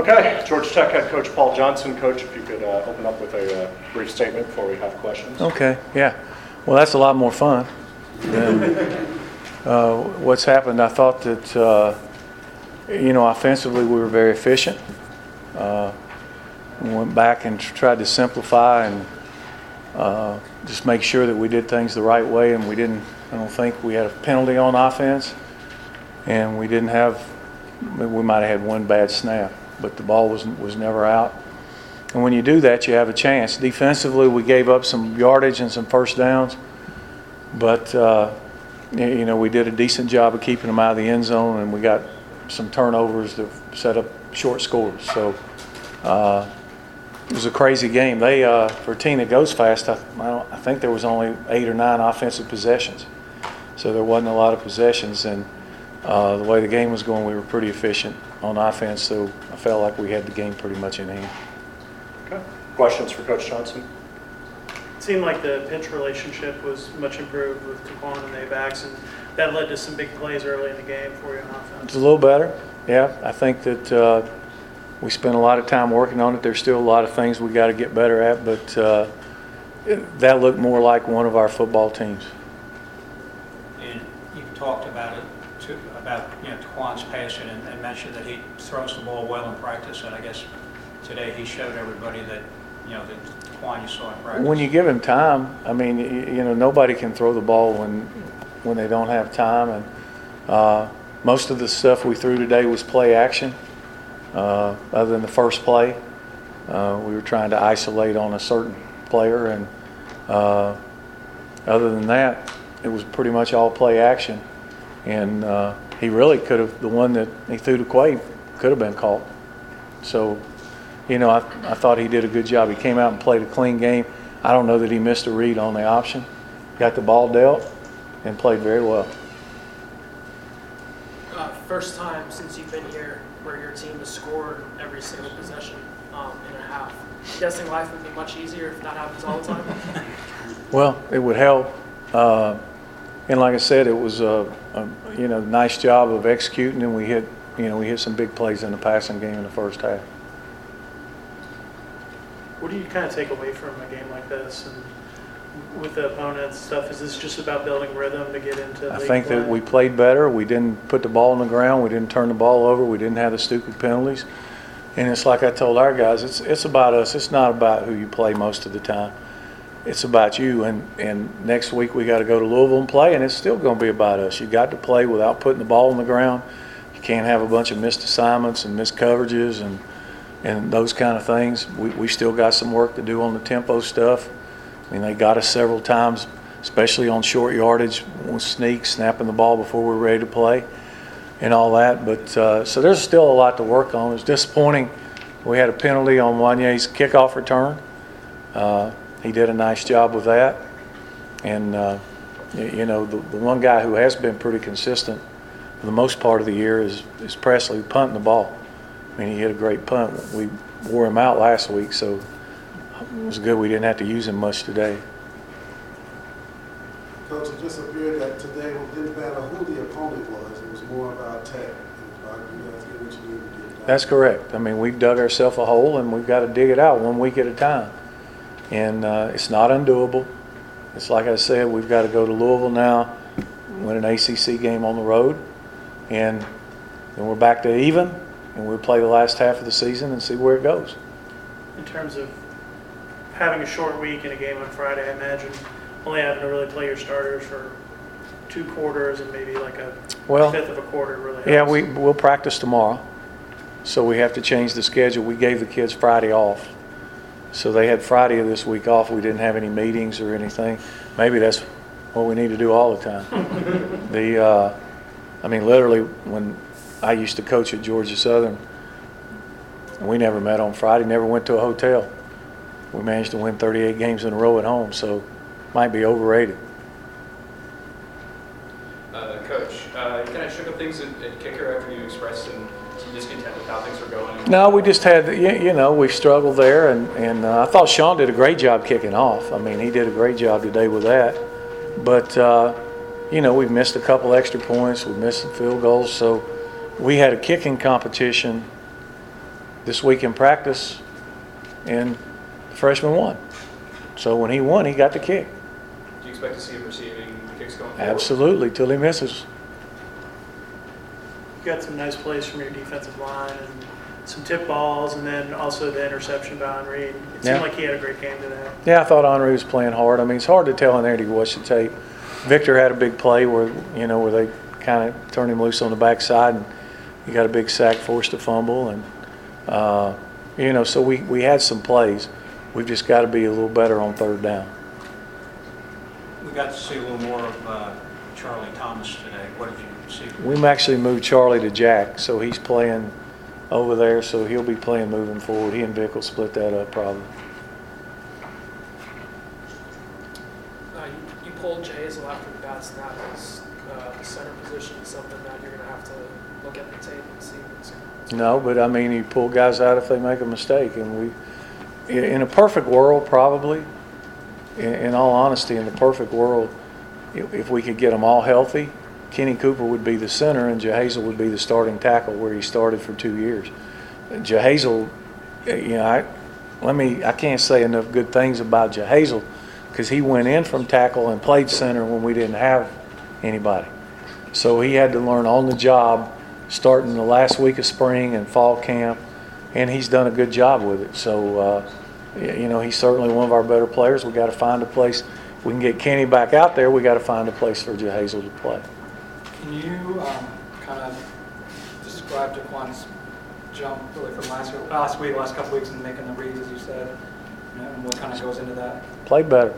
Okay, Georgia Tech head coach Paul Johnson. Coach, if you could uh, open up with a uh, brief statement before we have questions. Okay, yeah. Well, that's a lot more fun than uh, what's happened. I thought that, uh, you know, offensively we were very efficient. Uh, we went back and tried to simplify and uh, just make sure that we did things the right way, and we didn't. I don't think we had a penalty on offense, and we didn't have. We might have had one bad snap, but the ball was was never out. And when you do that, you have a chance. Defensively, we gave up some yardage and some first downs, but uh, you know we did a decent job of keeping them out of the end zone, and we got some turnovers that set up short scores. So uh, it was a crazy game. They uh, for a team that goes fast, I, I, I think there was only eight or nine offensive possessions, so there wasn't a lot of possessions. And uh, the way the game was going, we were pretty efficient on offense. So I felt like we had the game pretty much in hand. Okay. Questions for Coach Johnson? It seemed like the pitch relationship was much improved with TaQuon and the backs, and that led to some big plays early in the game for you on offense. It's a little better. Yeah, I think that uh, we spent a lot of time working on it. There's still a lot of things we got to get better at, but uh, it- that looked more like one of our football teams. And you've talked about it, to- about, you know, passing and and mentioned that he throws the ball well in practice, and I guess today he showed everybody that, you know, that TaQuon you saw in practice. When you give him time, I mean, you know, nobody can throw the ball when when they don't have time. And uh, most of the stuff we threw today was play action. Uh, other than the first play, uh, we were trying to isolate on a certain player, and uh, other than that, it was pretty much all play action. And uh, he really could have the one that he threw to Quay could have been caught. So you know, I, I thought he did a good job. He came out and played a clean game. I don't know that he missed a read on the option. Got the ball dealt and played very well. Uh, first time since you've been here where your team has scored every single possession um, in a half. Guessing life would be much easier if that happens all the time. Well, it would help. Uh, and like I said, it was a, a you know nice job of executing, and we hit you know we hit some big plays in the passing game in the first half. What do you kind of take away from a game like this and with the opponents stuff? Is this just about building rhythm to get into I think that we played better. We didn't put the ball on the ground. We didn't turn the ball over. We didn't have the stupid penalties. And it's like I told our guys, it's it's about us. It's not about who you play most of the time. It's about you. And and next week we got to go to Louisville and play, and it's still going to be about us. You got to play without putting the ball on the ground. You can't have a bunch of missed assignments and missed coverages and and those kind of things. We we still got some work to do on the tempo stuff. I mean, they got us several times, especially on short yardage, with sneak, snapping the ball before we're ready to play, and all that. But uh, so there's still a lot to work on. It's disappointing. We had a penalty on Juanyeh's kickoff return. Uh, he did a nice job with that, and uh, you know the, the one guy who has been pretty consistent for the most part of the year is is Presley punting the ball. I mean, he hit a great punt. We wore him out last week, so it was good we didn't have to use him much today. Coach, it just appeared that today it didn't matter who the opponent was, it was more about tech. It was about you guys getting what you needed to get. That's correct. I mean, we've dug ourselves a hole and we've got to dig it out one week at a time. And uh, it's not undoable. It's like I said, we've got to go to Louisville now, win an ACC game on the road, and then we're back to even, and we'll play the last half of the season and see where it goes. in terms of having a short week and a game on Friday, I imagine only having to really play your starters for two quarters and maybe like a Well, fifth of a quarter really helps. yeah, we, we'll practice tomorrow, so we have to change the schedule. We gave the kids Friday off. So they had Friday of this week off. We didn't have any meetings or anything. Maybe that's what we need to do all the time. the, uh, I mean, literally, when I used to coach at Georgia Southern, we never met on Friday, never went to a hotel. We managed to win 38 games in a row at home, so might be overrated. Uh, Coach, uh, you kind of shook up things at, at kicker after you expressed some, some discontent with how things were going. No, we just had, you, you know, we struggled there, and, and uh, I thought Sean did a great job kicking off. I mean, he did a great job today with that. But, uh, you know, we've missed a couple extra points, we've missed some field goals, so we had a kicking competition this week in practice, and the freshman won. So when he won, he got the kick. Do you expect to see him receiving kicks going forward? Absolutely, till he misses. You got some nice plays from your defensive line and some tip balls, and then also the interception by Henry. It seemed Yeah. like he had a great game today. Yeah, I thought Henri was playing hard. I mean, it's hard to tell in there to watch the tape. Victor had a big play where, you know, where they kind of turned him loose on the backside, and he got a big sack, forced a fumble, and, uh, you know, so we, we had some plays. We've just got to be a little better on third down. We got to see a little more of uh, Charlie Thomas today. What did you see? We actually moved Charlie to Jack, so he's playing over there, so he'll be playing moving forward. He and Vic will split that up probably. Uh, you, you pulled Jahaziel after the bad snap. Is uh, the center position something that you're going to have to look at the tape and see what's, what's No, but I mean, you pull guys out if they make a mistake, and we, in in a perfect world, probably, in, in all honesty, in the perfect world, if, we could get them all healthy, Kenny Cooper would be the center and Jahaziel would be the starting tackle where he started for two years. Jahaziel, you know, I, let me, I can't say enough good things about Jahaziel because he went in from tackle and played center when we didn't have anybody. So he had to learn on the job starting the last week of spring and fall camp, and he's done a good job with it. So, uh, you know, he's certainly one of our better players. We got to find a place. If we can get Kenny back out there, we got to find a place for Jahaziel to play. Can you um, kind of describe Jaquan's jump really from last week, last week, last couple weeks, and making the reads, as you said, you know, and what kind of goes into that? Played better.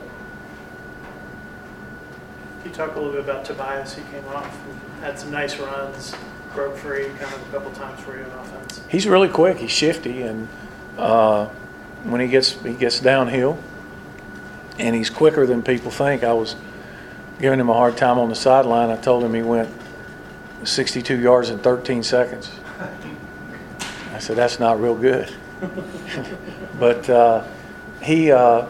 You talk a little bit about Tobias. He came off had some nice runs, broke free kind of a couple times for you in offense. He's really quick. He's shifty, and uh, when he gets he gets downhill, and he's quicker than people think. I was giving him a hard time on the sideline. I told him he went 62 yards in 13 seconds. I said that's not real good, but uh, he. Uh,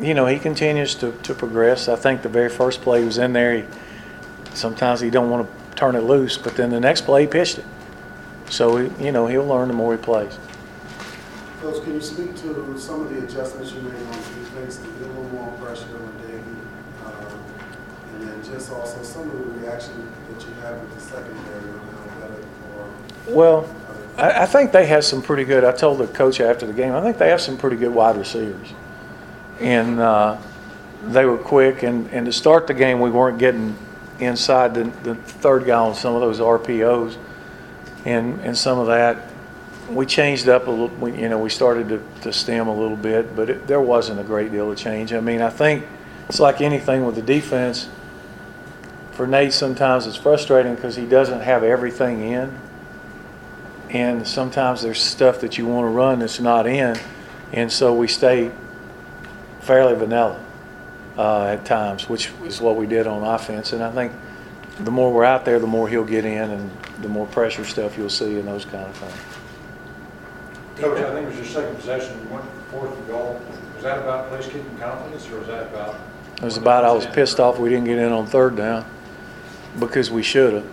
you know, he continues to, to progress. I think the very first play he was in there, he, sometimes he don't want to turn it loose, but then the next play he pitched it. So, he- you know, he'll learn the more he plays. Coach, can you speak to some of the adjustments you made on defense to get a little more pressure on Davey? Um, And then just also some of the reaction that you have with the secondary on how better or Well. I, I think they have some pretty good, I told the coach after the game, I think they have some pretty good wide receivers. And uh, they were quick, and, and to start the game, we weren't getting inside the, the third guy on some of those RPOs and, and some of that. We changed up a little, we, you know, we started to, to stem a little bit, but it, there wasn't a great deal of change. I mean, I think it's like anything with the defense. For Nate, sometimes it's frustrating because he doesn't have everything in and sometimes there's stuff that you want to run that's not in, and so we stay fairly vanilla uh, at times, which is what we did on offense. And I think the more we're out there, the more he'll get in, and the more pressure stuff you'll see and those kind of things. Coach, I think it was your second possession, you went fourth and goal. Was that about place keeping confidence, or was that about? It was about I was pissed off we didn't get in on third down because we should have,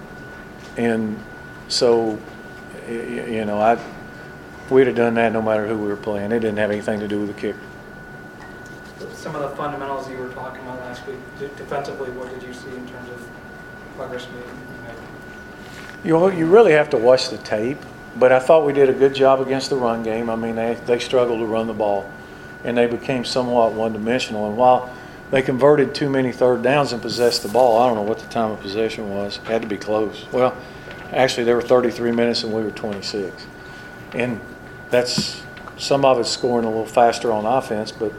and so y- y- you know I we'd have done that no matter who we were playing. It didn't have anything to do with the kicker. Some of the fundamentals you were talking about last week, defensively, what did you see in terms of progress made? you made? You, you really have to watch the tape, but I thought we did a good job against the run game. I mean, they, they struggled to run the ball, and they became somewhat one-dimensional. And while they converted too many third downs and possessed the ball, I don't know what the time of possession was. It had to be close. Well, actually, there were 33 minutes and we were 26. And that's, some of it's scoring a little faster on offense, but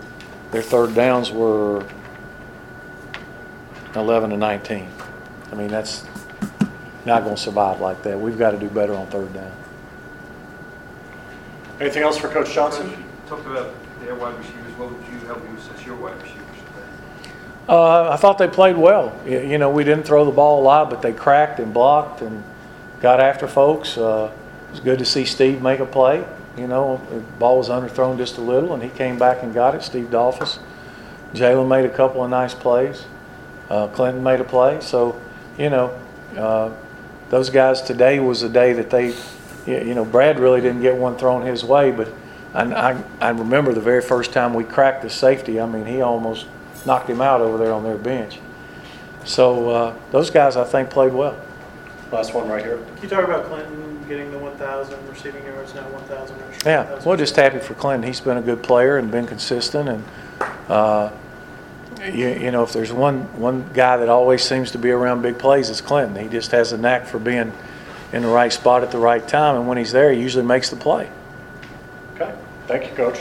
their third downs were 11 to 19. I mean, that's not going to survive like that. We've got to do better on third down. Anything else for Coach Johnson? Talked about their wide receivers, what would you help you assess your wide receivers? Uh, I thought they played well. You know, we didn't throw the ball a lot, but they cracked and blocked and got after folks. Uh, it was good to see Steve make a play. You know, the ball was underthrown just a little, and he came back and got it. Steve Dolphus. Jalen made a couple of nice plays. Uh, Clinton made a play. So, you know, uh, those guys today was the day that they you you know, Brad really didn't get one thrown his way, but I, I, I remember the very first time we cracked the safety, I mean, he almost knocked him out over there on their bench. So, uh, those guys, I think, played well. Last one right here. Can you talk about Clinton getting the 1,000 receiving yards, now 1,000 rushing? Yeah, 1,000 well, just happy for Clinton. He's been a good player and been consistent, and, uh, you, you know, if there's one, one guy that always seems to be around big plays, it's Clinton. He just has a knack for being in the right spot at the right time, and when he's there, he usually makes the play. Okay, thank you, Coach.